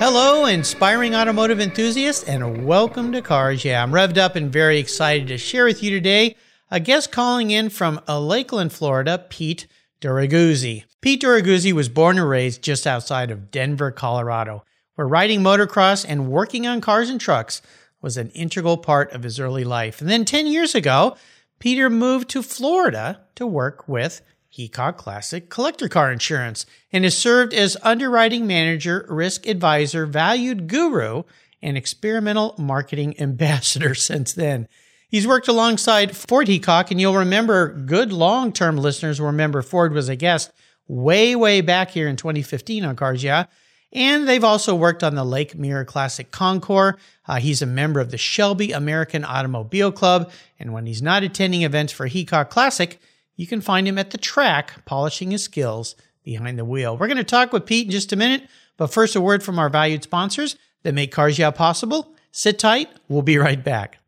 Hello, inspiring automotive enthusiasts, and welcome to Cars Yeah. I'm revved up and very excited to share with you today a guest calling in from uh, Lakeland, Florida, Pete Doraguzzi. Pete Doraguzzi was born and raised just outside of Denver, Colorado, where riding motocross and working on cars and trucks was an integral part of his early life. And then 10 years ago, Peter moved to Florida to work with Heacock Classic Collector Car Insurance and has served as underwriting manager, risk advisor, valued guru, and experimental marketing ambassador since then. He's worked alongside Ford Heacock, and you'll remember, good long term listeners will remember Ford was a guest way, way back here in 2015 on Cars Yeah. And they've also worked on the Lake Mirror Classic Concours. Uh, he's a member of the Shelby American Automobile Club. And when he's not attending events for Heacock Classic, you can find him at the track polishing his skills behind the wheel. We're going to talk with Pete in just a minute, but first, a word from our valued sponsors that make Cars Yeah possible. Sit tight, we'll be right back.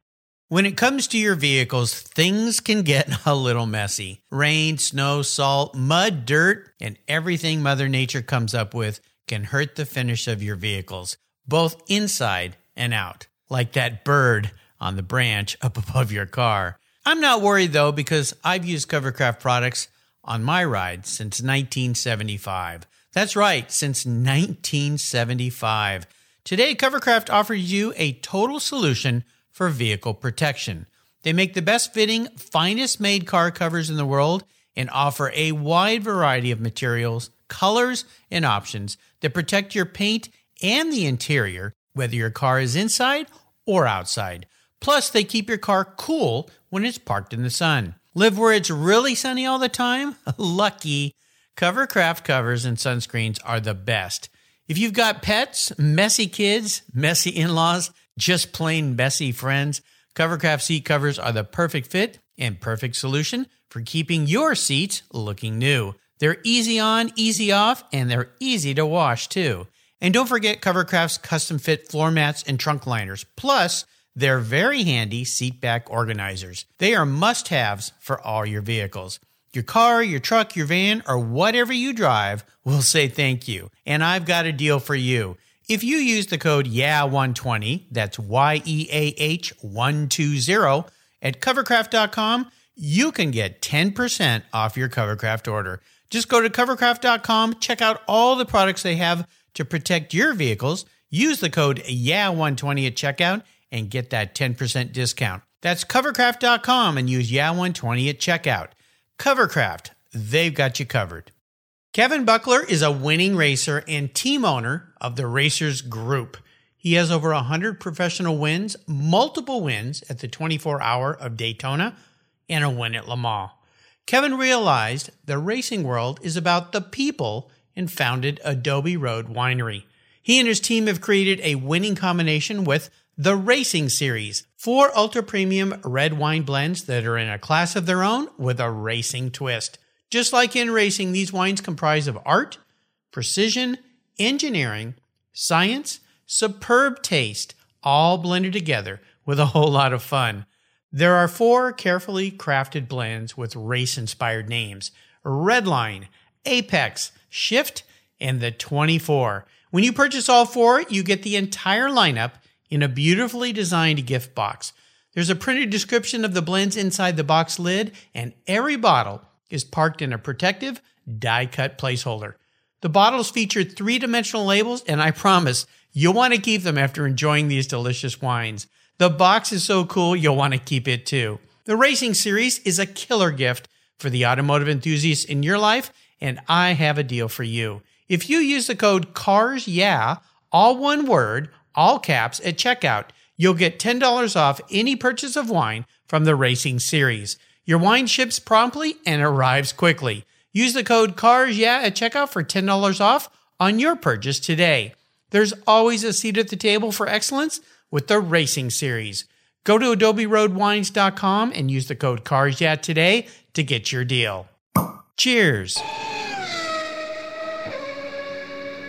When it comes to your vehicles, things can get a little messy. Rain, snow, salt, mud, dirt, and everything Mother Nature comes up with can hurt the finish of your vehicles, both inside and out, like that bird on the branch up above your car. I'm not worried though because I've used Covercraft products on my ride since 1975. That's right, since 1975. Today, Covercraft offers you a total solution for vehicle protection. They make the best fitting, finest made car covers in the world and offer a wide variety of materials, colors, and options that protect your paint and the interior, whether your car is inside or outside. Plus, they keep your car cool when it's parked in the sun. Live where it's really sunny all the time? Lucky. Covercraft covers and sunscreens are the best. If you've got pets, messy kids, messy in laws, just plain messy friends, Covercraft seat covers are the perfect fit and perfect solution for keeping your seats looking new. They're easy on, easy off, and they're easy to wash too. And don't forget Covercraft's custom fit floor mats and trunk liners. Plus, they're very handy seat back organizers. They are must haves for all your vehicles. Your car, your truck, your van, or whatever you drive will say thank you. And I've got a deal for you. If you use the code YEAH120, that's Y E A H 120 at covercraft.com, you can get 10% off your Covercraft order. Just go to covercraft.com, check out all the products they have to protect your vehicles. Use the code YEAH120 at checkout and get that 10% discount. That's covercraft.com and use YEAH120 at checkout. Covercraft, they've got you covered. Kevin Buckler is a winning racer and team owner of the Racers Group. He has over 100 professional wins, multiple wins at the 24 hour of Daytona, and a win at Le Mans. Kevin realized the racing world is about the people and founded Adobe Road Winery. He and his team have created a winning combination with the Racing Series, four ultra premium red wine blends that are in a class of their own with a racing twist. Just like in racing, these wines comprise of art, precision, engineering, science, superb taste, all blended together with a whole lot of fun. There are four carefully crafted blends with race inspired names Redline, Apex, Shift, and the 24. When you purchase all four, you get the entire lineup in a beautifully designed gift box. There's a printed description of the blends inside the box lid, and every bottle is parked in a protective, die cut placeholder. The bottles feature three dimensional labels, and I promise you'll want to keep them after enjoying these delicious wines. The box is so cool, you'll want to keep it too. The Racing Series is a killer gift for the automotive enthusiasts in your life, and I have a deal for you. If you use the code CARS yeah, all one word, all caps at checkout, you'll get $10 off any purchase of wine from the Racing Series. Your wine ships promptly and arrives quickly. Use the code CARS yeah at checkout for $10 off on your purchase today. There's always a seat at the table for excellence with the Racing Series. Go to adoberoadwines.com and use the code CARSYEAH today to get your deal. Cheers.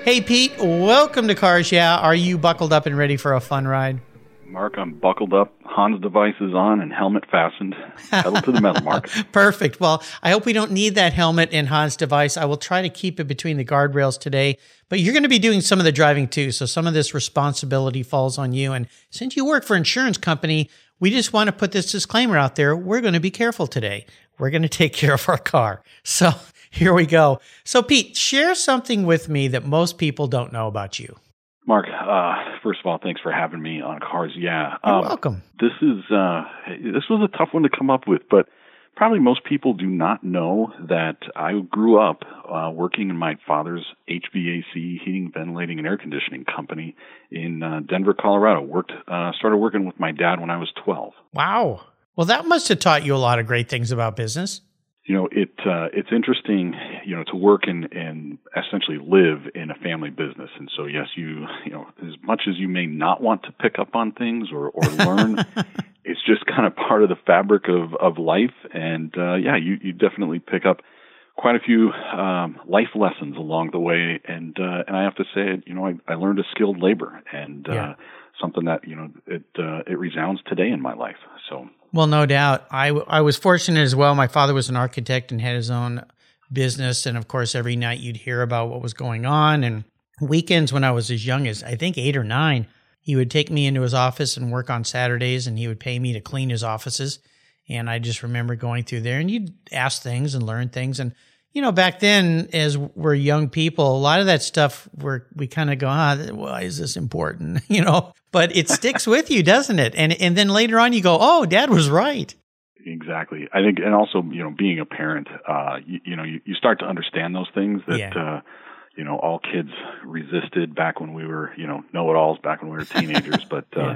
Hey, Pete, welcome to Cars Yeah. Are you buckled up and ready for a fun ride? Mark, I'm buckled up, Hans devices on, and helmet fastened. Pedal to the metal, Mark. Perfect. Well, I hope we don't need that helmet and Hans device. I will try to keep it between the guardrails today, but you're going to be doing some of the driving too. So some of this responsibility falls on you. And since you work for an insurance company, we just want to put this disclaimer out there. We're going to be careful today. We're going to take care of our car. So here we go. So, Pete, share something with me that most people don't know about you. Mark, uh, first of all, thanks for having me on Cars. Yeah, You're um, welcome. This is uh, this was a tough one to come up with, but probably most people do not know that I grew up uh, working in my father's HVAC heating, ventilating, and air conditioning company in uh, Denver, Colorado. Worked uh, started working with my dad when I was twelve. Wow. Well, that must have taught you a lot of great things about business you know it uh, it's interesting you know to work and and essentially live in a family business. And so yes you you know as much as you may not want to pick up on things or or learn it's just kind of part of the fabric of of life. And uh yeah you you definitely pick up quite a few um life lessons along the way. And uh and I have to say you know I I learned a skilled labor and uh, yeah. uh something that you know it uh it resounds today in my life. So well, no doubt. I, I was fortunate as well. My father was an architect and had his own business. And of course, every night you'd hear about what was going on. And weekends, when I was as young as I think eight or nine, he would take me into his office and work on Saturdays and he would pay me to clean his offices. And I just remember going through there and you'd ask things and learn things. And you know, back then, as we're young people, a lot of that stuff where we kind of go, ah, why is this important? You know, but it sticks with you, doesn't it? And and then later on, you go, oh, Dad was right. Exactly. I think, and also, you know, being a parent, uh, you, you know, you, you start to understand those things that, yeah. uh, you know, all kids resisted back when we were, you know, know-it-alls back when we were teenagers. but uh, yeah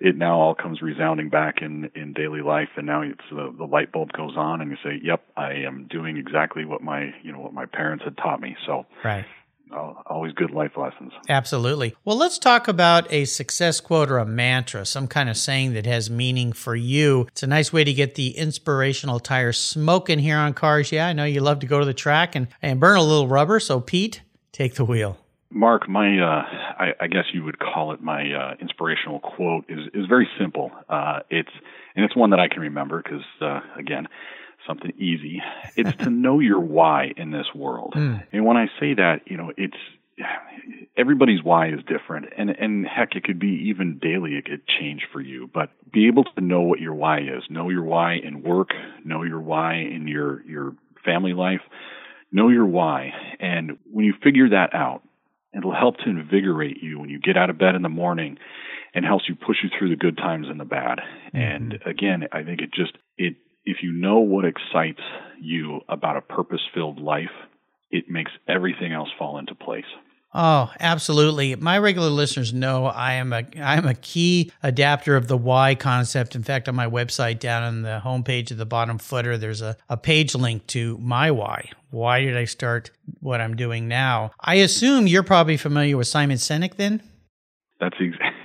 it now all comes resounding back in in daily life and now it's the, the light bulb goes on and you say yep i am doing exactly what my you know what my parents had taught me so right always good life lessons. Absolutely. Well, let's talk about a success quote or a mantra, some kind of saying that has meaning for you. It's a nice way to get the inspirational tire smoking here on cars. Yeah, I know you love to go to the track and, and burn a little rubber. So, Pete, take the wheel. Mark, my uh, I, I, guess you would call it my uh, inspirational quote is is very simple. Uh, it's and it's one that I can remember because uh, again, something easy. It's to know your why in this world. Mm. And when I say that, you know, it's everybody's why is different, and and heck, it could be even daily. It could change for you, but be able to know what your why is. Know your why in work. Know your why in your your family life. Know your why, and when you figure that out It'll help to invigorate you when you get out of bed in the morning and helps you push you through the good times and the bad. Mm-hmm. And again, I think it just it if you know what excites you about a purpose-filled life, it makes everything else fall into place. Oh, absolutely. My regular listeners know I am a I am a key adapter of the why concept. In fact, on my website, down on the homepage at the bottom footer, there's a, a page link to my why. Why did I start what I'm doing now? I assume you're probably familiar with Simon Sinek then? That's exactly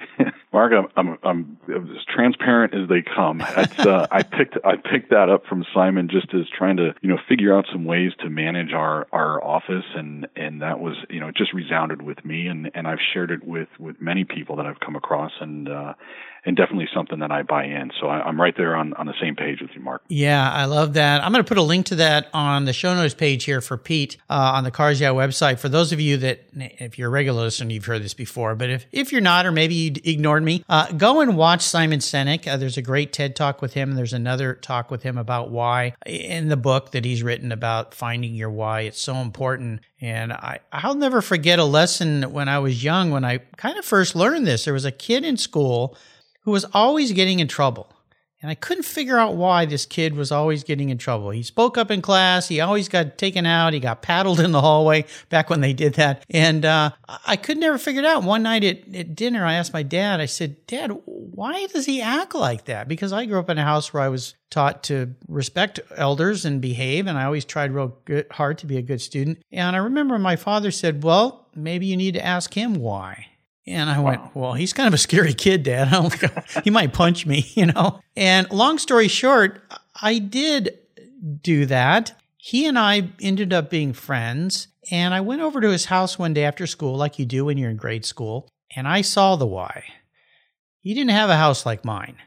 Mark, I'm, I'm, I'm as transparent as they come. Uh, I picked I picked that up from Simon just as trying to you know figure out some ways to manage our our office, and and that was you know it just resounded with me, and and I've shared it with with many people that I've come across, and uh, and definitely something that I buy in. So I, am right there on, on the same page with you, Mark. Yeah, I love that. I'm going to put a link to that on the show notes page here for Pete uh, on the Cars Yeah website. For those of you that, if you're a regular listener, you've heard this before, but if, if you're not, or maybe you ignored me, uh, go and watch Simon Sinek. Uh, there's a great TED talk with him. There's another talk with him about why in the book that he's written about finding your why. It's so important. And I, I'll never forget a lesson when I was young when I kind of first learned this. There was a kid in school who was always getting in trouble. And I couldn't figure out why this kid was always getting in trouble. He spoke up in class. He always got taken out. He got paddled in the hallway back when they did that. And uh, I could never figure it out. One night at, at dinner, I asked my dad, I said, Dad, why does he act like that? Because I grew up in a house where I was taught to respect elders and behave. And I always tried real good, hard to be a good student. And I remember my father said, Well, maybe you need to ask him why. And I went, well, he's kind of a scary kid, Dad. I don't think he might punch me, you know? And long story short, I did do that. He and I ended up being friends. And I went over to his house one day after school, like you do when you're in grade school, and I saw the why. He didn't have a house like mine.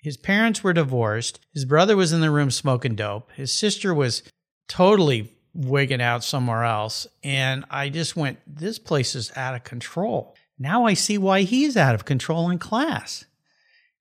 His parents were divorced. His brother was in the room smoking dope. His sister was totally wigging out somewhere else. And I just went, this place is out of control. Now I see why he's out of control in class.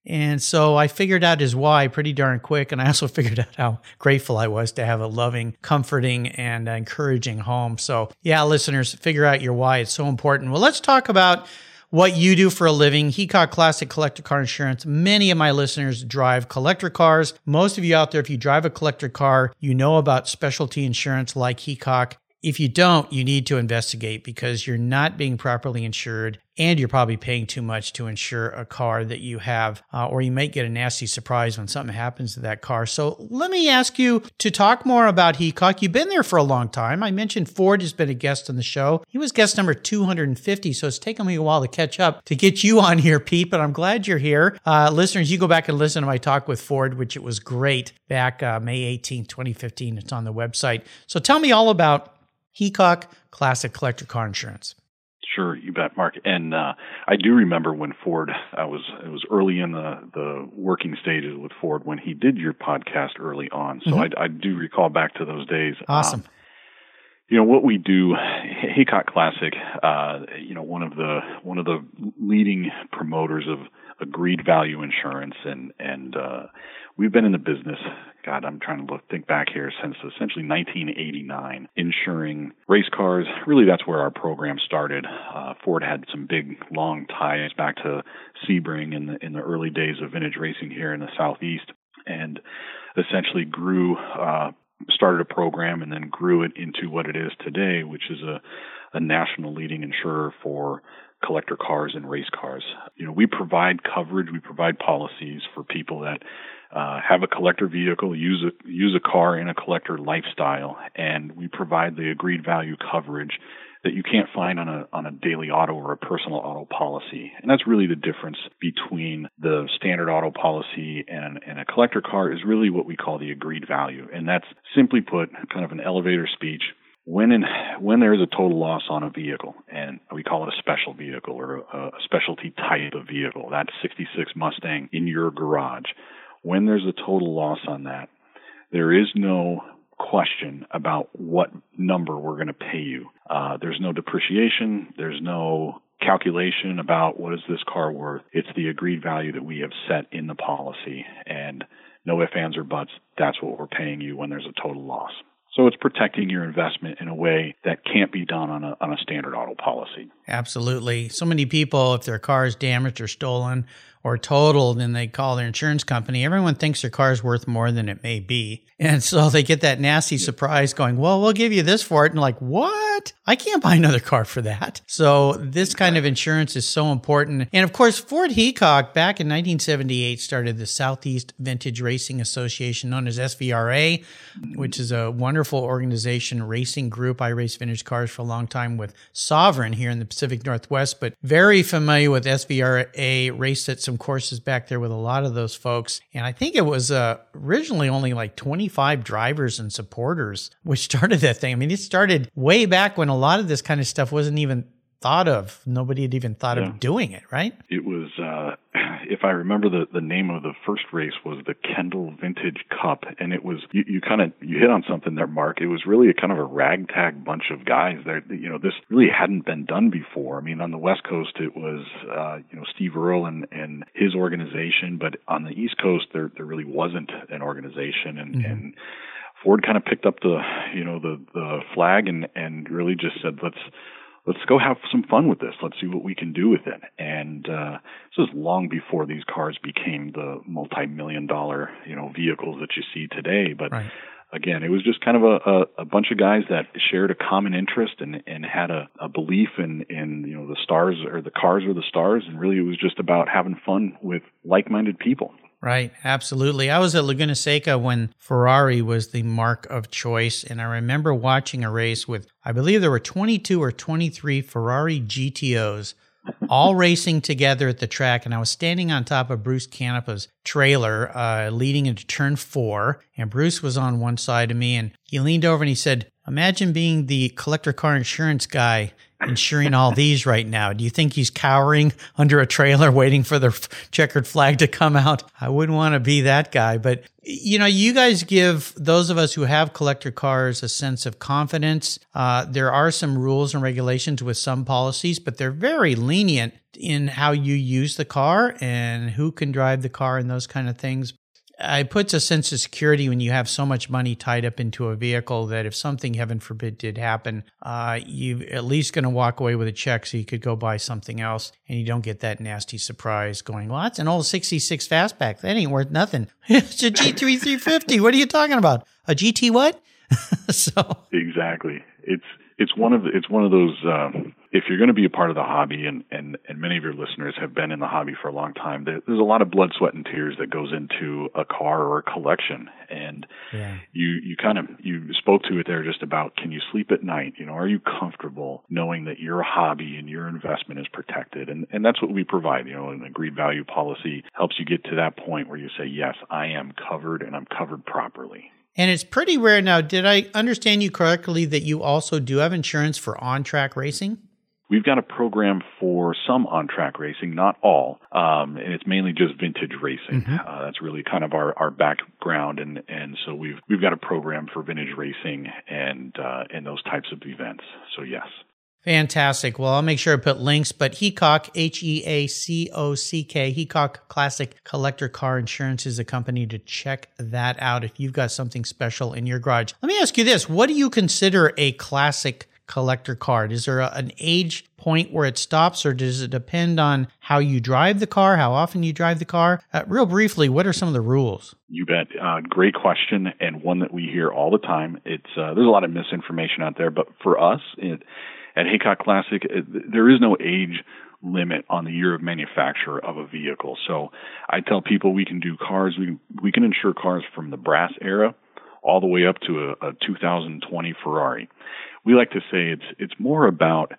And so I figured out his why pretty darn quick. And I also figured out how grateful I was to have a loving, comforting, and encouraging home. So, yeah, listeners, figure out your why. It's so important. Well, let's talk about what you do for a living. Heacock Classic Collector Car Insurance. Many of my listeners drive collector cars. Most of you out there, if you drive a collector car, you know about specialty insurance like Heacock. If you don't, you need to investigate because you're not being properly insured and you're probably paying too much to insure a car that you have, uh, or you might get a nasty surprise when something happens to that car. So let me ask you to talk more about Heacock. You've been there for a long time. I mentioned Ford has been a guest on the show. He was guest number 250, so it's taken me a while to catch up to get you on here, Pete, but I'm glad you're here. Uh, listeners, you go back and listen to my talk with Ford, which it was great back uh, May 18, 2015. It's on the website. So tell me all about Heacock Classic Collector Car Insurance. Sure, you bet, Mark. And uh, I do remember when Ford. I was it was early in the the working stages with Ford when he did your podcast early on. So mm-hmm. I, I, do recall back to those days. Awesome. Um, you know what we do, Heacock Classic. Uh, you know one of the one of the leading promoters of agreed value insurance, and and uh, we've been in the business. God, I'm trying to look, think back here since essentially 1989, insuring race cars. Really, that's where our program started. Uh, Ford had some big, long ties back to Sebring in the in the early days of vintage racing here in the southeast, and essentially grew. Uh, started a program and then grew it into what it is today, which is a, a national leading insurer for collector cars and race cars. You know, we provide coverage, we provide policies for people that uh, have a collector vehicle, use a use a car in a collector lifestyle, and we provide the agreed value coverage that you can't find on a on a daily auto or a personal auto policy. And that's really the difference between the standard auto policy and, and a collector car is really what we call the agreed value. And that's simply put kind of an elevator speech when in, when there is a total loss on a vehicle, and we call it a special vehicle or a, a specialty type of vehicle, that 66 Mustang in your garage, when there's a total loss on that, there is no question about what number we're going to pay you. Uh, there's no depreciation. There's no calculation about what is this car worth. It's the agreed value that we have set in the policy, and no ifs, ands, or buts. That's what we're paying you when there's a total loss. So it's protecting your investment in a way that can't be done on a, on a standard auto policy. Absolutely. So many people, if their car is damaged or stolen or totaled and they call their insurance company, everyone thinks their car is worth more than it may be. And so they get that nasty surprise going, well, we'll give you this for it. And like, what? I can't buy another car for that. So this kind of insurance is so important. And of course, Ford Heacock back in 1978 started the Southeast Vintage Racing Association known as SVRA, which is a wonderful organization, racing group. I raced vintage cars for a long time with SOVREN here in the Pacific Northwest, but very familiar with SVRA, raced at some courses back there with a lot of those folks. And I think it was uh, originally only like 25 drivers and supporters, which started that thing. I mean, it started way back when a lot of this kind of stuff wasn't even thought of. Nobody had even thought yeah. of doing it, right? It was, uh, if I remember the the name of the first race was the Kendall Vintage Cup, and it was you, you kind of you hit on something there, Mark. It was really a kind of a ragtag bunch of guys. There, you know, this really hadn't been done before. I mean, on the West Coast, it was uh, you know Steve Earle and and his organization, but on the East Coast, there there really wasn't an organization, and mm-hmm. and Ford kind of picked up the you know the the flag and and really just said let's let's go have some fun with this. Let's see what we can do with it. And uh, this was long before these cars became the multi-million dollar you know vehicles that you see today. But right. again, it was just kind of a, a, a bunch of guys that shared a common interest and and had a, a belief in in you know the stars or the cars or the stars, and really it was just about having fun with like-minded people. Right, absolutely. I was at Laguna Seca when Ferrari was the marque of choice, and I remember watching a race with, I believe there were 22 or 23 Ferrari GTOs all racing together at the track, and I was standing on top of Bruce Canepa's trailer, uh, leading into turn four, and Bruce was on one side of me, and he leaned over and he said, "Imagine being the collector car insurance guy." insuring all these right now? Do you think he's cowering under a trailer waiting for the checkered flag to come out? I wouldn't want to be that guy, but you know, you guys give those of us who have collector cars a sense of confidence. Uh, there are some rules and regulations with some policies, but they're very lenient in how you use the car and who can drive the car and those kind of things it puts a sense of security when you have so much money tied up into a vehicle that if something, heaven forbid, did happen, uh, you at least going to walk away with a check so you could go buy something else and you don't get that nasty surprise going, well, that's an old 66 fastback. That ain't worth nothing. it's a GT 350. What are you talking about? A GT what? so exactly. It's it's one of it's one of those um, if you're going to be a part of the hobby and and and many of your listeners have been in the hobby for a long time there, there's a lot of blood sweat and tears that goes into a car or a collection. And yeah. you you kind of you spoke to it there just about can you sleep at night? You know are you comfortable knowing that your hobby and your investment is protected? And and that's what we provide you know an agreed value policy helps you get to that point where you say yes I am covered and I'm covered properly and it's pretty rare now. Did I understand you correctly that you also do have insurance for on track racing? We've got a program for some on track racing, not all, um, and it's mainly just vintage racing. Mm-hmm. Uh, that's really kind of our, our background, and, and so we've we've got a program for vintage racing and uh, and those types of events. So yes. Fantastic. Well, I'll make sure I put links, but Heacock, H E A C O C K, Heacock Classic Collector Car Insurance is a company to check that out if you've got something special in your garage. Let me ask you this What do you consider a classic collector car? Is there a, an age point where it stops, or does it depend on how you drive the car, how often you drive the car? Uh, real briefly, what are some of the rules? You bet. Uh, great question, and one that we hear all the time. It's uh, there's a lot of misinformation out there, but for us, it at Heacock Classic, there is no age limit on the year of manufacture of a vehicle. So I tell people we can do cars, we can, we can insure cars from the brass era all the way up to a, a 2020 Ferrari. We like to say it's it's more about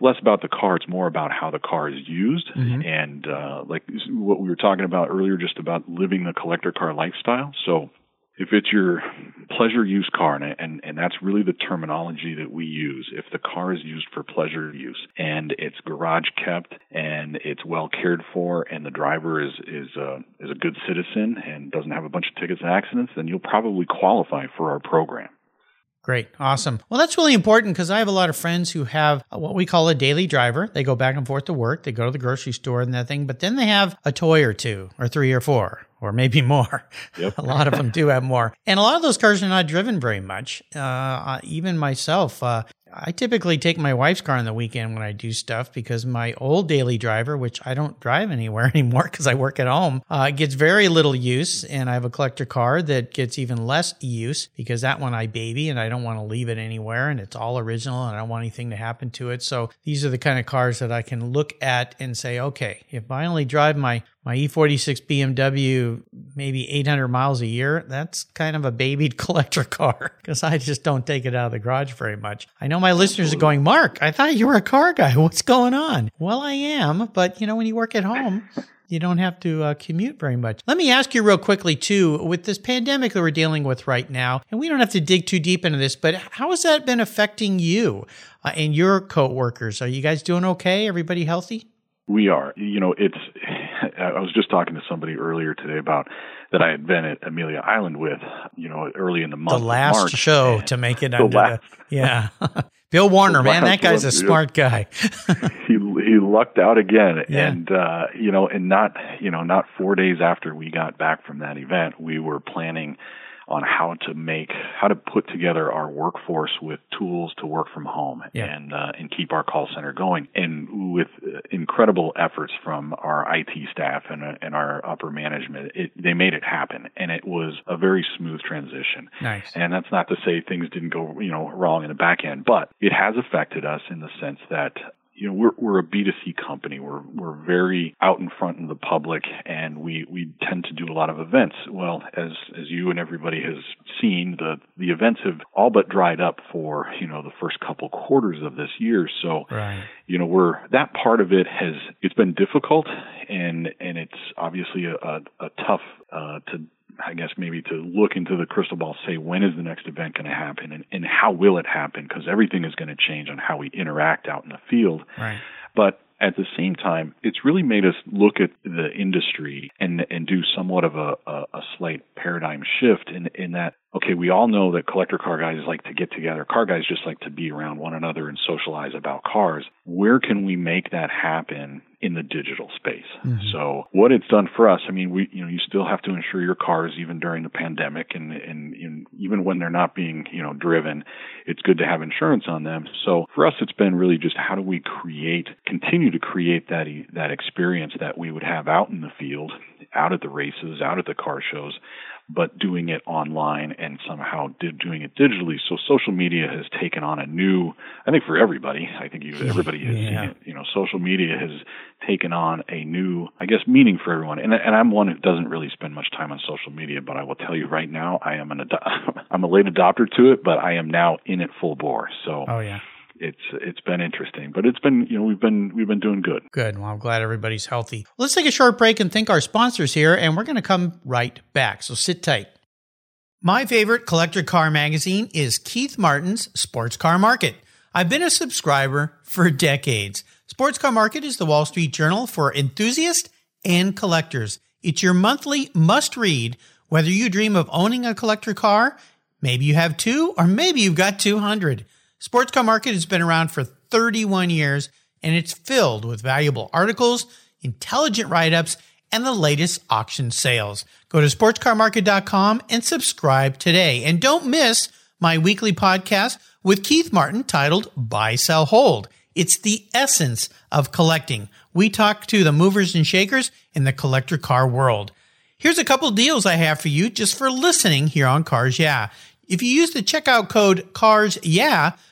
less about the car, it's more about how the car is used mm-hmm. and uh, like what we were talking about earlier, just about living the collector car lifestyle. So if it's your pleasure use car, and, and, and that's really the terminology that we use, if the car is used for pleasure use and it's garage kept and it's well cared for and the driver is, is, a, is a good citizen and doesn't have a bunch of tickets and accidents, then you'll probably qualify for our program. Great. Awesome. Well, that's really important because I have a lot of friends who have what we call a daily driver. They go back and forth to work, they go to the grocery store and that thing, but then they have a toy or two or three or four or maybe more. Yep. a lot of them do have more. And a lot of those cars are not driven very much. Uh, even myself, uh, I typically take my wife's car on the weekend when I do stuff because my old daily driver, which I don't drive anywhere anymore because I work at home, uh, gets very little use. And I have a collector car that gets even less use because that one I baby and I don't want to leave it anywhere and it's all original and I don't want anything to happen to it. So these are the kind of cars that I can look at and say, okay, if I only drive my my E46 BMW maybe 800 miles a year, that's kind of a babied collector car because I just don't take it out of the garage very much. I know my listeners are going, Mark, I thought you were a car guy. What's going on? Well, I am, but you know, when you work at home, you don't have to uh, commute very much. Let me ask you real quickly too, with this pandemic that we're dealing with right now, and we don't have to dig too deep into this, but how has that been affecting you uh, and your co-workers? Are you guys doing okay? Everybody healthy? We are. You know, it's. I was just talking to somebody earlier today about that I had been at Amelia Island with. You know, early in the month. The last March, show to make it the under last, the. Yeah. Bill Warner, man, that guy's a smart guy. he he lucked out again, yeah. and uh, you know, and not you know, not four days after we got back from that event, we were planning on how to make how to put together our workforce with tools to work from home yeah. and uh, and keep our call center going. And with incredible efforts from our IT staff and uh, and our upper management it, they made it happen. And it was a very smooth transition. Nice. And that's not to say things didn't go you know wrong in the back end but it has affected us in the sense that you know we're we're a B2C company. We're we're very out in front of the public, and we we tend to do a lot of events. Well, as as you and everybody has seen, the the events have all but dried up for you know the first couple quarters of this year. So right. you know we're that part of it has it's been difficult, and and it's obviously a a, a tough uh, to I guess maybe to look into the crystal ball, say when is the next event going to happen and, and how will it happen? Because everything is going to change on how we interact out in the field. Right. But at the same time, it's really made us look at the industry and and do somewhat of a, a, a slight paradigm shift in in that okay, we all know that collector car guys like to get together. Car guys just like to be around one another and socialize about cars. Where can we make that happen in the digital space? Mm-hmm. So what it's done for us, I mean, we, you know, you still have to insure your cars even during the pandemic and, and, and even when they're not being, you know, driven, it's good to have insurance on them. So for us, it's been really just how do we create, continue to create that, that experience that we would have out in the field, out at the races, out at the car shows but doing it online and somehow did, doing it digitally. So social media has taken on a new, I think for everybody, I think you, everybody has yeah. seen it, you know, social media has taken on a new, I guess, meaning for everyone. And, and I'm one who doesn't really spend much time on social media, but I will tell you right now, I am an, I'm a late adopter to it, but I am now in it full bore. So, oh yeah it's it's been interesting, but it's been you know we've been we've been doing good. Good. Well, I'm glad everybody's healthy. Let's take a short break and thank our sponsors here, and we're going to come right back. So sit tight. My favorite collector car magazine is Keith Martin's Sports Car Market. I've been a subscriber for decades. Sports Car Market is the Wall Street Journal for enthusiasts and collectors. It's your monthly must read, whether you dream of owning a collector car, maybe you have two, or maybe you've got 200. Sports Car Market has been around for 31 years and it's filled with valuable articles, intelligent write ups, and the latest auction sales. Go to sportscarmarket.com and subscribe today. And don't miss my weekly podcast with Keith Martin titled Buy, Sell, Hold. It's the essence of collecting. We talk to the movers and shakers in the collector car world. Here's a couple deals I have for you just for listening here on Cars Yeah. If you use the checkout code CARS Yeah,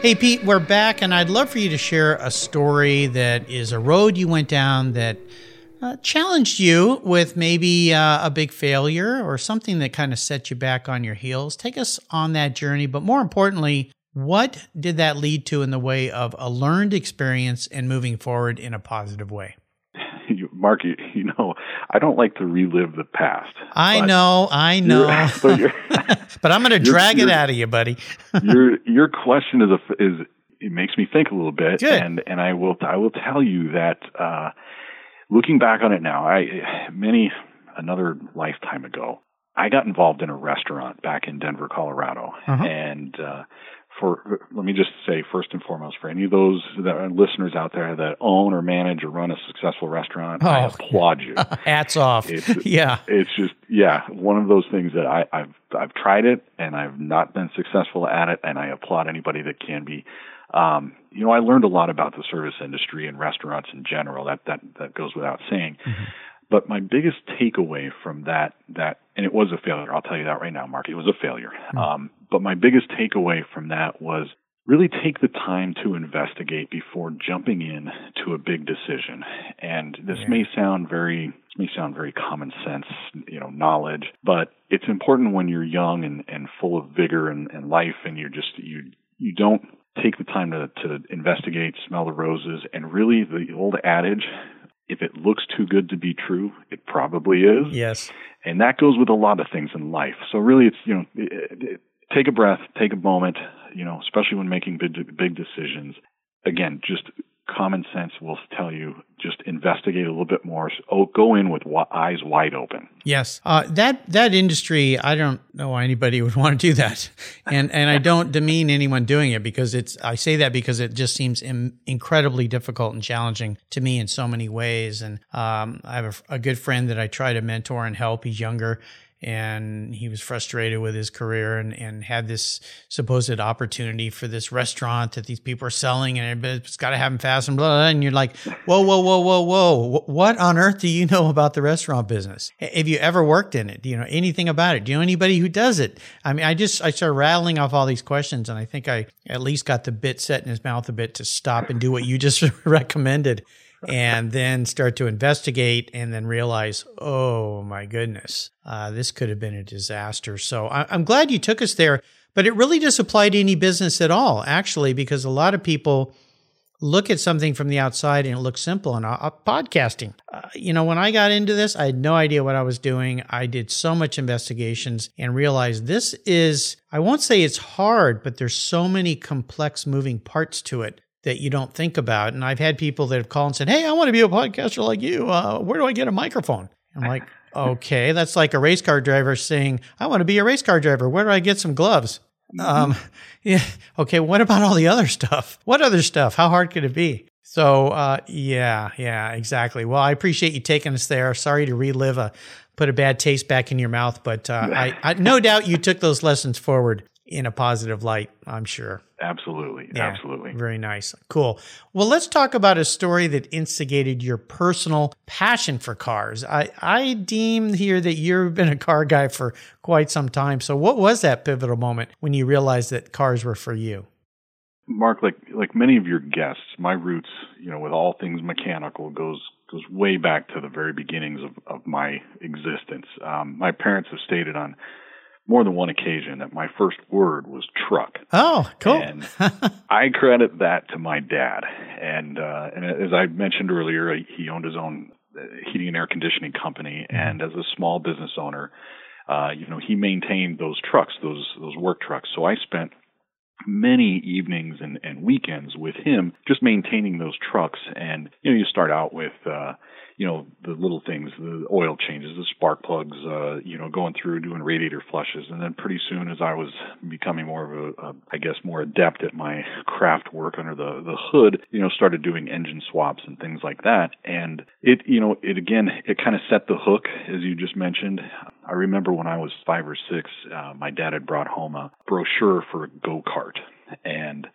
Hey, Pete, we're back, and I'd love for you to share a story that is a road you went down that uh, challenged you with maybe uh, a big failure or something that kind of set you back on your heels. Take us on that journey, but more importantly, what did that lead to in the way of a learned experience and moving forward in a positive way? Mark, you, you, know, I don't like to relive the past. I know, I know. but, but, I'm going to drag it out of you, buddy. your your question is a, is it makes me think a little bit, Good. and and I will I will tell you that uh, looking back on it now, I many another lifetime ago, I got involved in a restaurant back in Denver, Colorado, uh-huh. and uh, for let me just say first and foremost for any of those that are listeners out there that own or manage or run a successful restaurant, oh. I applaud you. Hats off. It's, yeah, it's just yeah one of those things that I, I've I've tried it and I've not been successful at it, and I applaud anybody that can be. Um, you know, I learned a lot about the service industry and restaurants in general. That that that goes without saying. Mm-hmm. But my biggest takeaway from that that and it was a failure. I'll tell you that right now, Mark. It was a failure. Mm-hmm. Um, but my biggest takeaway from that was really take the time to investigate before jumping in to a big decision. And this yeah. may sound very may sound very common sense, you know, knowledge, but it's important when you're young and, and full of vigor and, and life and you're just you you don't take the time to, to investigate, smell the roses, and really the old adage, if it looks too good to be true, it probably is. Yes. And that goes with a lot of things in life. So really, it's you know, it, it, take a breath, take a moment. You know, especially when making big big decisions. Again, just common sense will tell you just investigate a little bit more. Oh, go in with eyes wide open. Yes, uh, that that industry, I don't know why anybody would want to do that, and and I don't demean anyone doing it because it's. I say that because it just seems Im- incredibly difficult and challenging to me in so many ways. And um, I have a, a good friend that I try to mentor and help. He's younger and he was frustrated with his career and, and had this supposed opportunity for this restaurant that these people are selling and it's got to happen fast and blah, blah, blah. And you're like, whoa, whoa, whoa, whoa, whoa. What on earth do you know about the restaurant business? Have you ever worked in it? Do you know anything about it? Do you know anybody who does it? I mean, I just, I started rattling off all these questions and I think I at least got the bit set in his mouth a bit to stop and do what you just recommended and then start to investigate and then realize, oh my goodness, uh, this could have been a disaster. So I- I'm glad you took us there, but it really does apply to any business at all, actually, because a lot of people look at something from the outside and it looks simple and uh, podcasting. Uh, you know when i got into this i had no idea what i was doing. I did so much investigations and realized this is i won't say it's hard but there's so many complex moving parts to it that you don't think about. And I've had people that have called and said, Hey, I want to be a podcaster like you. Uh, where do I get a microphone? I'm like, okay, that's like a race car driver saying, I want to be a race car driver. Where do I get some gloves? Mm-hmm. Um, yeah. Okay. What about all the other stuff? What other stuff? How hard could it be? So, uh, yeah, yeah, exactly. Well, I appreciate you taking us there. Sorry to relive a, put a bad taste back in your mouth, but, uh, I, I, no doubt you took those lessons forward in a positive light, I'm sure. Absolutely. Yeah, absolutely. Very nice. Cool. Well, let's talk about a story that instigated your personal passion for cars. I, I deem here that you've been a car guy for quite some time. So, what was that pivotal moment when you realized that cars were for you? Mark, like like many of your guests, my roots, you know, with all things mechanical goes goes way back to the very beginnings of, of my existence. Um, my parents have stated on more than one occasion that my first word was truck. Oh, cool. And I credit that to my dad. And uh, and as I mentioned earlier, he owned his own uh, heating and air conditioning company, and as a small business owner, uh, you know, he maintained those trucks, those those work trucks. So I spent many evenings and, and weekends with him just maintaining those trucks and you know you start out with uh you know the little things, the oil changes, the spark plugs, uh, you know, going through doing radiator flushes, and then pretty soon, as I was becoming more of a, a I guess, more adept at my craft work under the the hood, you know, started doing engine swaps and things like that, and it, you know, it again, it kind of set the hook, as you just mentioned. I remember when I was five or six, uh, my dad had brought home a brochure for a go kart, and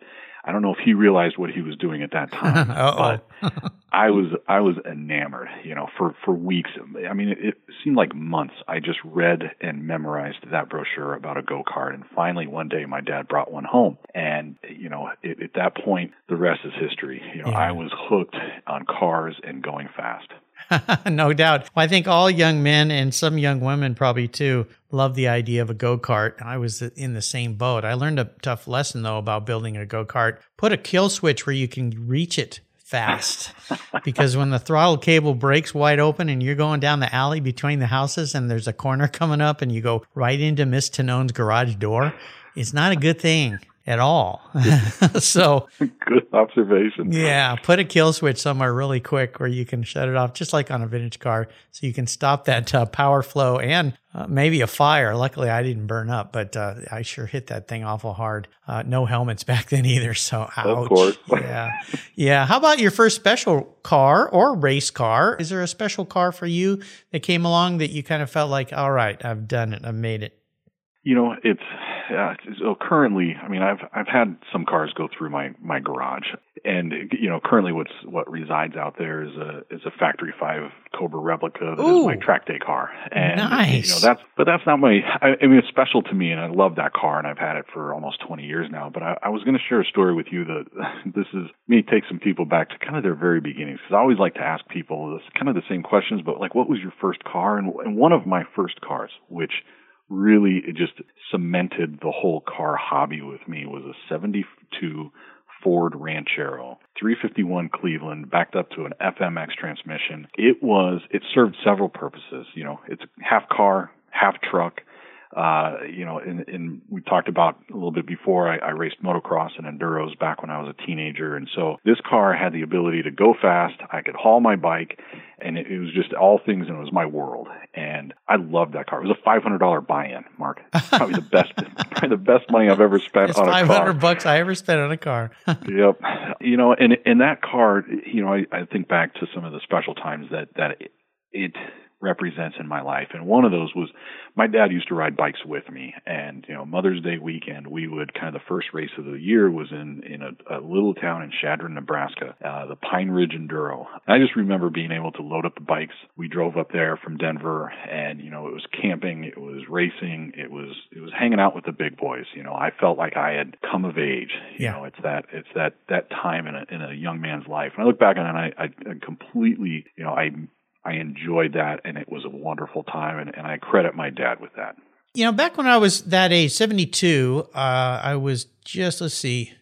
I don't know if he realized what he was doing at that time, but I was I was enamored. You know, for for weeks. I mean, it, it seemed like months. I just read and memorized that brochure about a go kart, and finally one day my dad brought one home, and you know, it, at that point the rest is history. You know, yeah. I was hooked on cars and going fast. no doubt. Well, I think all young men and some young women probably too love the idea of a go kart. I was in the same boat. I learned a tough lesson though about building a go kart. Put a kill switch where you can reach it fast because when the throttle cable breaks wide open and you're going down the alley between the houses and there's a corner coming up and you go right into Miss Tanone's garage door, it's not a good thing. At all. so good observation. Yeah, put a kill switch somewhere really quick where you can shut it off, just like on a vintage car, so you can stop that uh, power flow and uh, maybe a fire. Luckily, I didn't burn up, but uh, I sure hit that thing awful hard. Uh, no helmets back then either, so ouch. Of course. yeah, yeah. How about your first special car or race car? Is there a special car for you that came along that you kind of felt like, all right, I've done it, I've made it? You know, it's uh, so currently, I mean, I've I've had some cars go through my my garage, and you know, currently what's what resides out there is a is a factory five Cobra replica that Ooh, is my track day car, and nice. you know that's but that's not my. I, I mean, it's special to me, and I love that car, and I've had it for almost 20 years now. But I, I was going to share a story with you that this is me take some people back to kind of their very beginnings because I always like to ask people this kind of the same questions, but like, what was your first car? And, and one of my first cars, which really it just cemented the whole car hobby with me was a 72 Ford Ranchero 351 Cleveland backed up to an FMX transmission. It was it served several purposes, you know, it's half car, half truck uh, you know, and, and we talked about a little bit before, I, I raced motocross and enduros back when I was a teenager. And so this car had the ability to go fast. I could haul my bike and it, it was just all things and it was my world. And I loved that car. It was a $500 buy-in, Mark. Probably the best, probably the best money I've ever spent it's on a car. 500 bucks I ever spent on a car. yep. You know, and, and that car, you know, I, I think back to some of the special times that, that it, it represents in my life. And one of those was my dad used to ride bikes with me. And, you know, Mother's Day weekend, we would kind of the first race of the year was in, in a, a little town in Chadron, Nebraska, uh, the Pine Ridge Enduro. I just remember being able to load up the bikes. We drove up there from Denver and, you know, it was camping, it was racing, it was, it was hanging out with the big boys. You know, I felt like I had come of age. You yeah. know, it's that, it's that, that time in a, in a young man's life. When I look back on it, I, I completely, you know, I I enjoyed that and it was a wonderful time and, and I credit my dad with that. You know, back when I was that age, 72, uh, I was just, let's see,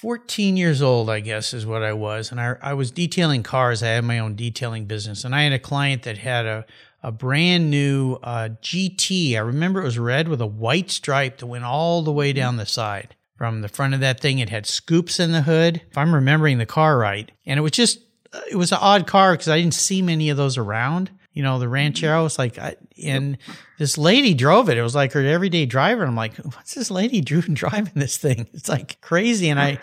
14 years old, I guess is what I was. And I, I was detailing cars. I had my own detailing business. And I had a client that had a, a brand new uh, GT. I remember it was red with a white stripe that went all the way down the side. From the front of that thing, it had scoops in the hood, if I'm remembering the car right. And it was just it was an odd car because I didn't see many of those around. You know, the Ranchero was like, I, and this lady drove it. It was like her everyday driver. I'm like, what's this lady driving this thing? It's like crazy. And I,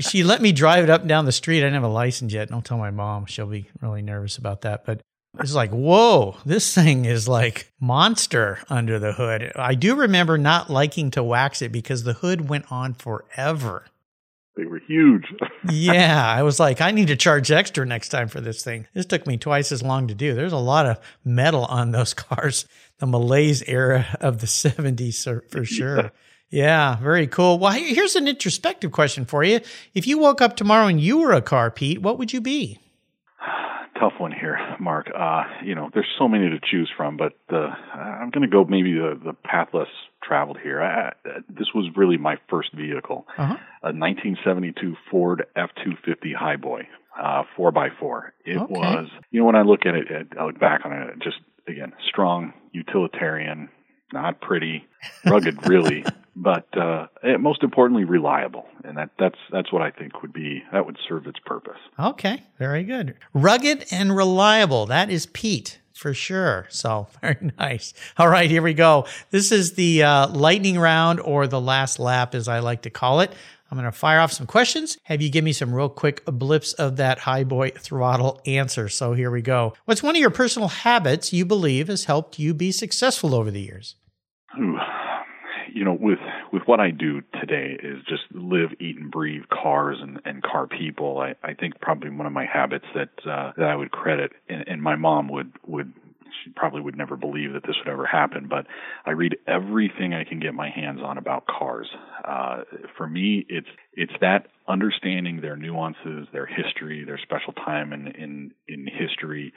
she let me drive it up and down the street. I didn't have a license yet. Don't tell my mom; she'll be really nervous about that. But it's like, whoa, this thing is like monster under the hood. I do remember not liking to wax it because the hood went on forever. They were huge. yeah, I was like, I need to charge extra next time for this thing. This took me twice as long to do. There's a lot of metal on those cars, the Malaise era of the 70s for sure. Yeah. Yeah, very cool. Well, here's an introspective question for you. If you woke up tomorrow and you were a car, Pete, what would you be? tough one here, Mark. Uh, you know, there's so many to choose from, but uh, I'm going to go maybe the, the path less traveled here. I, this was really my first vehicle, uh-huh. a 1972 Ford F250 Highboy, uh, 4x4. It okay. was, you know, when I look at it, I look back on it, just again, strong, utilitarian, not pretty, rugged, really, but uh, most importantly, reliable. And that, that's that's what I think would be that would serve its purpose. Okay, very good. Rugged and reliable. That is Pete for sure. So very nice. All right, here we go. This is the uh, lightning round or the last lap, as I like to call it. I'm going to fire off some questions. Have you give me some real quick blips of that high boy throttle answer? So here we go. What's one of your personal habits you believe has helped you be successful over the years? Ooh, you know, with with what I do today is just live, eat, and breathe cars and, and car people. I, I think probably one of my habits that uh, that I would credit, and, and my mom would would she probably would never believe that this would ever happen, but I read everything I can get my hands on about cars. Uh, for me, it's it's that understanding their nuances, their history, their special time in in in history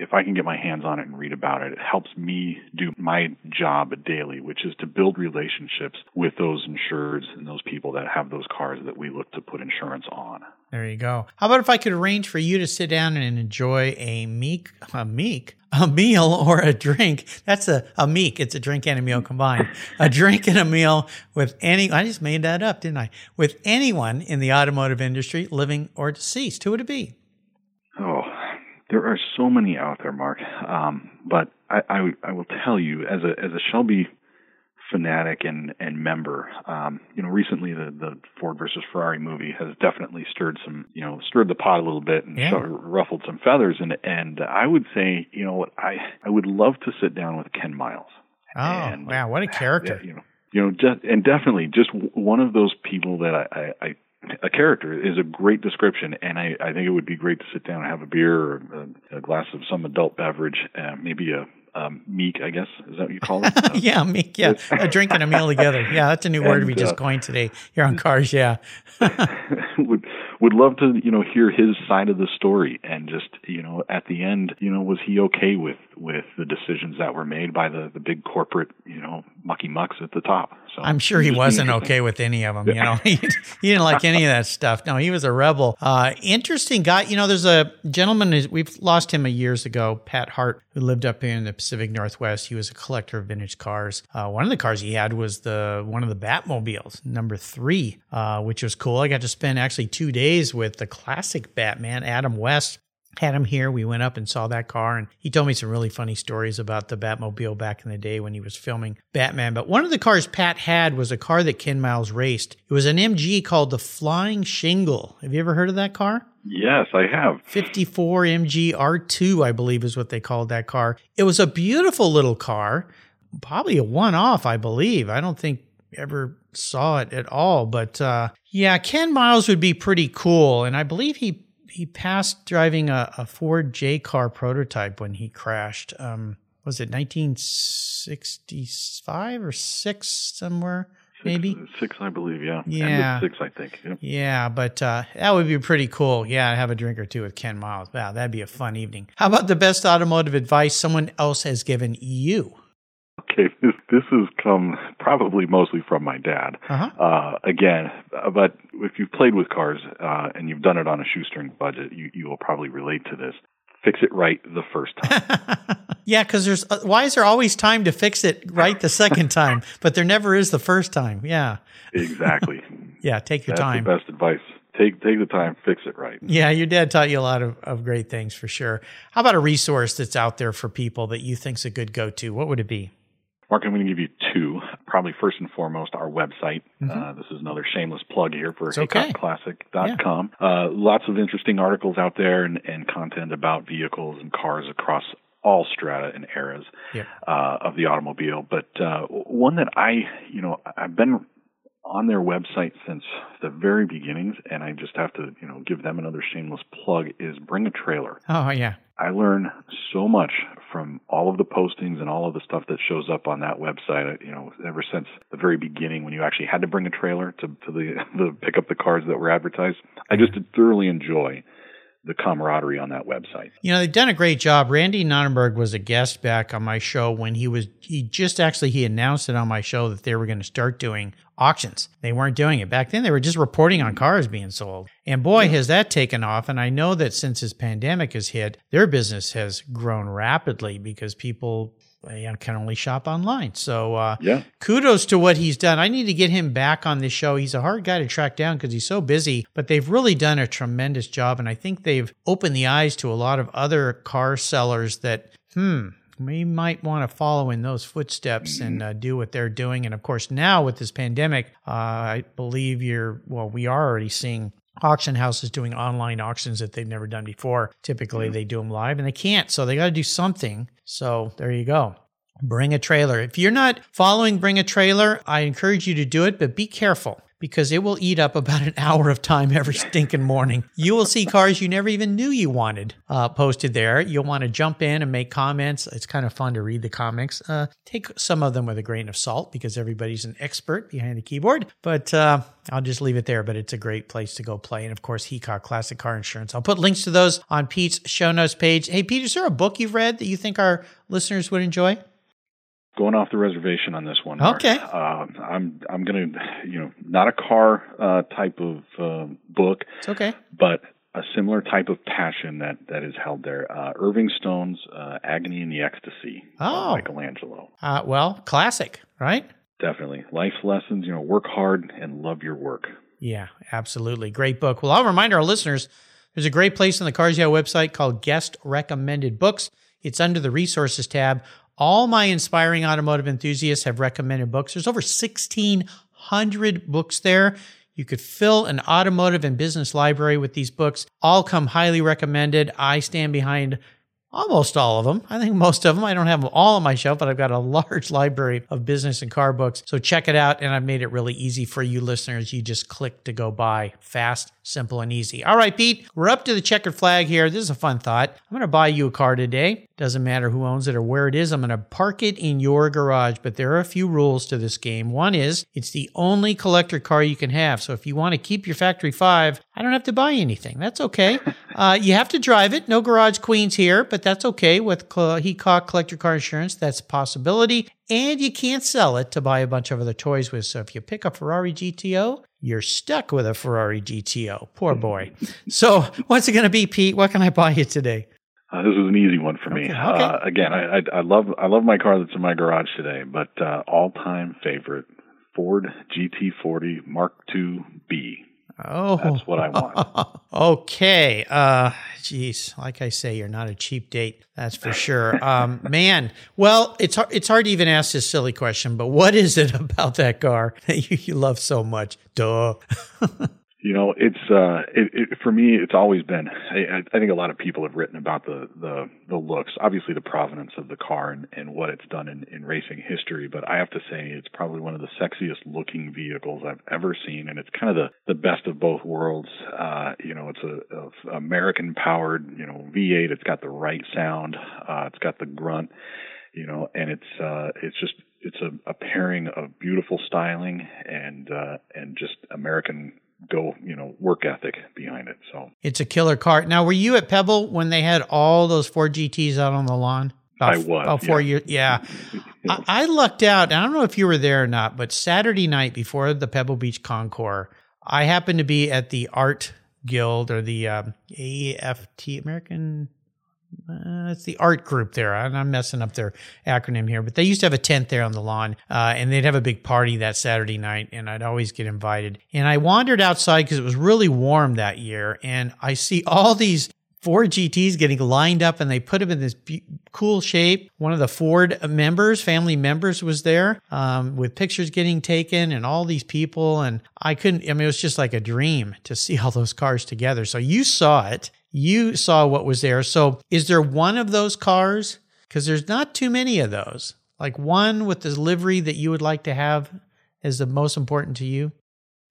if I can get my hands on it and read about it, it helps me do my job daily, which is to build relationships with those insureds and those people that have those cars that we look to put insurance on. There you go. How about if I could arrange for you to sit down and enjoy a meek, a meek, a meal or a drink? That's a, a meek. It's a drink and a meal combined. a drink and a meal with any, I just made that up, didn't I? With anyone in the automotive industry, living or deceased. Who would it be? There are so many out there, Mark. Um, but I, I, I will tell you, as a as a Shelby fanatic and and member, um, you know, recently the the Ford versus Ferrari movie has definitely stirred some, you know, stirred the pot a little bit and Yeah. ruffled some feathers. And and I would say, you know, what I I would love to sit down with Ken Miles. Oh, And- wow. What a character. You know, you know, just, and definitely just one of those people that I, I, I a character is a great description, and I, I think it would be great to sit down and have a beer or a, a glass of some adult beverage, uh, maybe a um, meek, I guess is that what you call it? Uh, yeah, meek. Yeah. A drink and a meal together. Yeah. That's a new word And, we just uh, coined today here on Cars. Yeah. would would love to you know hear his side of the story and just you know at the end you know was he okay with with the decisions that were made by the the big corporate you know mucky mucks at the top so I'm sure he it'd just be wasn't okay with any of them. You know, he, he didn't like any of that stuff. No, he was a rebel. Uh, interesting guy. You know, there's a gentleman, we've lost him a years ago, Pat Hart, who lived up here in the Pacific Northwest. He was a collector of vintage cars. Uh, one of the cars he had was the one of the Batmobiles, number three, uh, which was cool. I got to spend actually two days with the classic Batman, Adam West had him here. We went up and saw that car, and he told me some really funny stories about the Batmobile back in the day when he was filming Batman. But one of the cars Pat had was a car that Ken Miles raced. It was an MG called the Flying Shingle. Have you ever heard of that car? yes I have 54 MG R2, I believe is what they called that car. It was a beautiful little car, probably a one off, I believe. I don't think ever saw it at all, but uh, yeah, Ken Miles would be pretty cool. And I believe he he passed driving a, a Ford J car prototype when he crashed. Um, was it 1965 or six somewhere? Maybe. six I believe yeah Yeah. Six I think yeah. Yeah, but uh, that would be pretty cool. Yeah, have a drink or two with Ken Miles. Wow, that'd be a fun evening. How about the best automotive advice someone else has given you? This, has come probably mostly from my dad. Uh-huh. Uh, again, uh, but if you've played with cars uh, and you've done it on a shoestring budget, you, you will probably relate to this. Fix it right the first time. yeah, because there's uh, why is there always time to fix it right the second time, but there never is the first time. Yeah, exactly. yeah, take your That's time. the best advice. Take take the time, fix it right. Yeah, your dad taught you a lot of, of great things for sure. How about a resource that's out there for people that you think's a good go to? What would it be? Mark, I'm going to give you two. Probably first and foremost, our website. Uh, this is another shameless plug here for Mm-hmm. okay. HeacockClassic.com. Uh, lots of interesting articles out there and, and content about vehicles and cars across all strata and eras Yep. uh, of the automobile. But uh, one that I, you know, I've been on their website since the very beginnings, and I just have to, you know, give them another shameless plug. Is bring a trailer. Oh yeah, I learn so much from all of the postings and all of the stuff that shows up on that website. You know, ever since the very beginning when you actually had to bring a trailer to to the, the pick up the cars that were advertised, I just thoroughly enjoy the camaraderie on that website. You know, they've done a great job. Randy Nonnenberg was a guest back on my show when he was, he just actually, he announced it on my show that they were going to start doing auctions. They weren't doing it. Back then, they were just reporting on cars being sold. And boy, has that taken off. And I know that since this pandemic has hit, their business has grown rapidly because people you can only shop online. So, uh, Yeah. kudos to what he's done. I need to get him back on this show. He's a hard guy to track down because he's so busy, but they've really done a tremendous job. And I think they've opened the eyes to a lot of other car sellers that, hmm, we might want to follow in those footsteps and uh, do what they're doing. And of course, now with this pandemic, uh, I believe you're, well, we are already seeing auction houses doing online auctions that they've never done before. Typically, mm-hmm. they do them live and they can't. So they got to do something. So there you go. Bring a trailer. If you're not following Bring a Trailer, I encourage you to do it, but be careful because it will eat up about an hour of time every stinking morning. You will see cars you never even knew you wanted uh, posted there. You'll want to jump in and make comments. It's kind of fun to read the comics. Uh, take some of them with a grain of salt because everybody's an expert behind the keyboard. But uh, I'll just leave it there. But it's a great place to go play. And of course, Heacock Classic Car Insurance. I'll put links to those on Pete's show notes page. Hey, Pete, is there a book you've read that you think our listeners would enjoy? Going off the reservation on this one. Okay. Uh, I'm I'm gonna you know not a car uh, type of uh, book. It's okay. But a similar type of passion that that is held there. Uh, Irving Stone's uh, Agony and the Ecstasy. Oh. Michelangelo. Uh, well, classic, right? Definitely. Life lessons. You know, work hard and love your work. Yeah, absolutely. Great book. Well, I'll remind our listeners there's a great place on the Cars Yeah website called Guest Recommended Books. It's under the resources tab. All my inspiring automotive enthusiasts have recommended books. There's over 1,600 books there. You could fill an automotive and business library with these books. All come highly recommended. I stand behind almost all of them. I think most of them. I don't have them all on my shelf, but I've got a large library of business and car books. So check it out. And I've made it really easy for you listeners. You just click to go buy fast, simple, and easy. All right, Pete, we're up to the checkered flag here. This is a fun thought. I'm going to buy you a car today. Doesn't matter who owns it or where it is. I'm going to park it in your garage, but there are a few rules to this game. One is it's the only collector car you can have. So if you want to keep your factory five, I don't have to buy anything. That's okay. Uh, you have to drive it. No garage queens here, but that's okay with Heacock Collector Car Insurance. That's a possibility. And you can't sell it to buy a bunch of other toys with. So if you pick a Ferrari GTO, you're stuck with a Ferrari GTO. Poor boy. so what's it going to be, Pete? What can I buy you today? Uh, this is an easy one for me. Okay, okay. Uh, again, I, I, I love I love my car that's in my garage today, but uh, all time favorite Ford GT40 Mark II B. Oh, That's what I want. okay. Uh, geez, like I say, you're not a cheap date. That's for sure. Um, man, well, it's hard, it's hard to even ask this silly question, but what is it about that car that you, you love so much? Duh. You know, it's uh, it, it, for me. It's always been. I, I think a lot of people have written about the the the looks, obviously the provenance of the car and, and what it's done in, in racing history. But I have to say, it's probably one of the sexiest looking vehicles I've ever seen, and it's kind of the the best of both worlds. Uh, you know, it's a, a American powered, you know, V8. It's got the right sound. Uh, it's got the grunt. You know, and it's uh, it's just it's a, a pairing of beautiful styling and uh, and just American go, you know, work ethic behind it. So It's a killer car. Now, were you at Pebble when they had all those Ford GTs out on the lawn? About, I was, About four yeah. years. Yeah. I, I lucked out. I don't know if you were there or not, but Saturday night before the Pebble Beach Concours, I happened to be at the Art Guild or the um, AFT, American uh, it's the art group there. I'm messing up their acronym here, but they used to have a tent there on the lawn, uh, and they'd have a big party that Saturday night, and I'd always get invited. And I wandered outside because it was really warm that year, and I see all these Ford GTs getting lined up, and they put them in this be- cool shape. One of the Ford members, family members, was there um, with pictures getting taken, and all these people. And I couldn't. I mean, it was just like a dream to see all those cars together. So you saw it you saw what was there. So, is there one of those cars? Because there's not too many of those. Like one with the livery that you would like to have is the most important to you.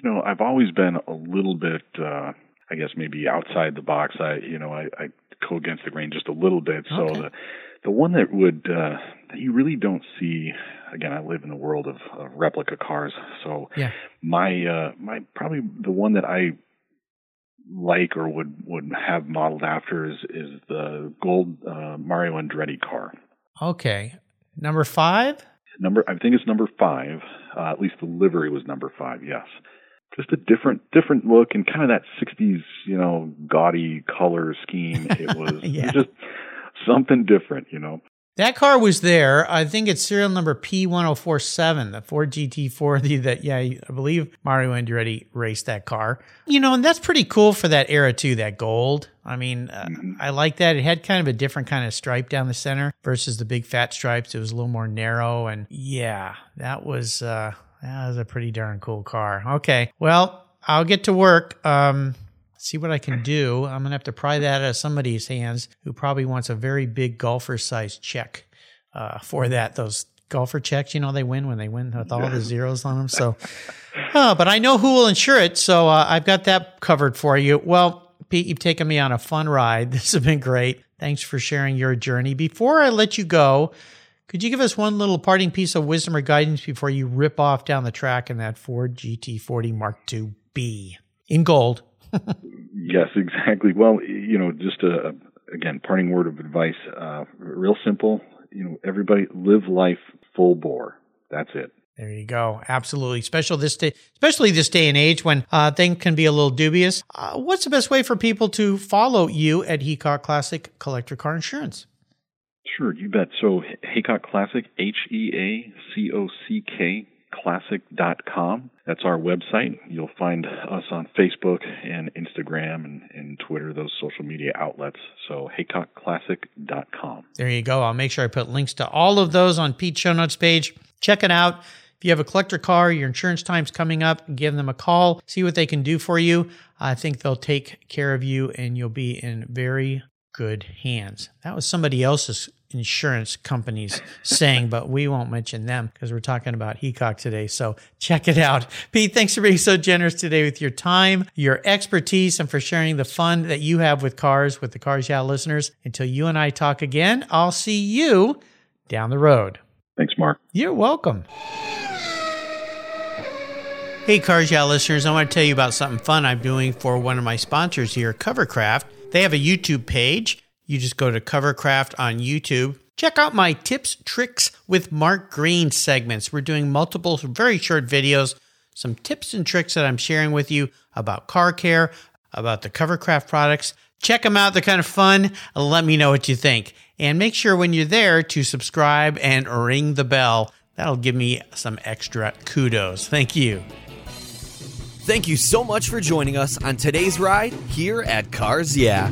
You know, I've always been a little bit, uh, I guess, maybe outside the box. I, you know, I, I go against the grain just a little bit. So Okay. the the one that would uh, that you really don't see. Again, I live in the world of, of replica cars, so Yeah. my uh, my probably the one that I like or would would have modeled after is is the gold uh, Mario Andretti car. Okay. Number five? Number, I think it's number five. Uh, at least the livery was number five. Yes, just a different different look and kind of that '60s, you know, gaudy color scheme. It was Yeah. it was just something different, you know. That car was there. I think it's serial number P1047, the Ford GT40 that, yeah, I believe Mario Andretti raced that car. You know, and that's pretty cool for that era too, that gold. I mean, uh, I like that. It had kind of a different kind of stripe down the center versus the big fat stripes. It was a little more narrow. And yeah, that was, uh, that was a pretty darn cool car. Okay. Well, I'll get to work. Um, see what I can do. I'm gonna have to pry that out of somebody's hands who probably wants a very big golfer sized check uh, for that. Those golfer checks. You know, they win when they win with all the zeros on them. So, uh, but I know who will insure it. So uh, I've got that covered for you. Well, Pete, you've taken me on a fun ride. This has been great. Thanks for sharing your journey. Before I let you go, could you give us one little parting piece of wisdom or guidance before you rip off down the track in that Ford GT40 Mark II-B in gold? yes, exactly. Well, you know, just a, again, parting word of advice, uh, real simple. You know, everybody live life full bore. That's it. There you go. Absolutely. Special this day, especially this day and age when uh, things can be a little dubious. Uh, what's the best way for people to follow you at Heacock Classic Collector Car Insurance? Sure, you bet. So Heacock Classic, H E A C O C K classic.com. That's our website. You'll find us on Facebook and Instagram and, and Twitter, those social media outlets. So heacockclassic.com. There you go. I'll make sure I put links to all of those on Pete's show notes page. Check it out. If you have a collector car, your insurance time's coming up, give them a call, see what they can do for you. I think they'll take care of you and you'll be in very good hands. That was somebody else's insurance companies saying, but we won't mention them because we're talking about Heacock today. So check it out. Pete, thanks for being so generous today with your time, your expertise, and for sharing the fun that you have with cars with the Cars Yeah listeners. Until you and I talk again, I'll see you down the road. Thanks, Mark. You're welcome. Hey, Cars Yeah listeners, I want to tell you about something fun I'm doing for one of my sponsors here, Covercraft. They have a YouTube page you just go to Covercraft on YouTube. Check out my tips, tricks with Mark Green segments. We're doing multiple, very short videos, some tips and tricks that I'm sharing with you about car care, about the Covercraft products. Check them out. They're kind of fun. Let me know what you think. And make sure when you're there to subscribe and ring the bell. That'll give me some extra kudos. Thank you. Thank you so much for joining us on today's ride here at Cars Yeah.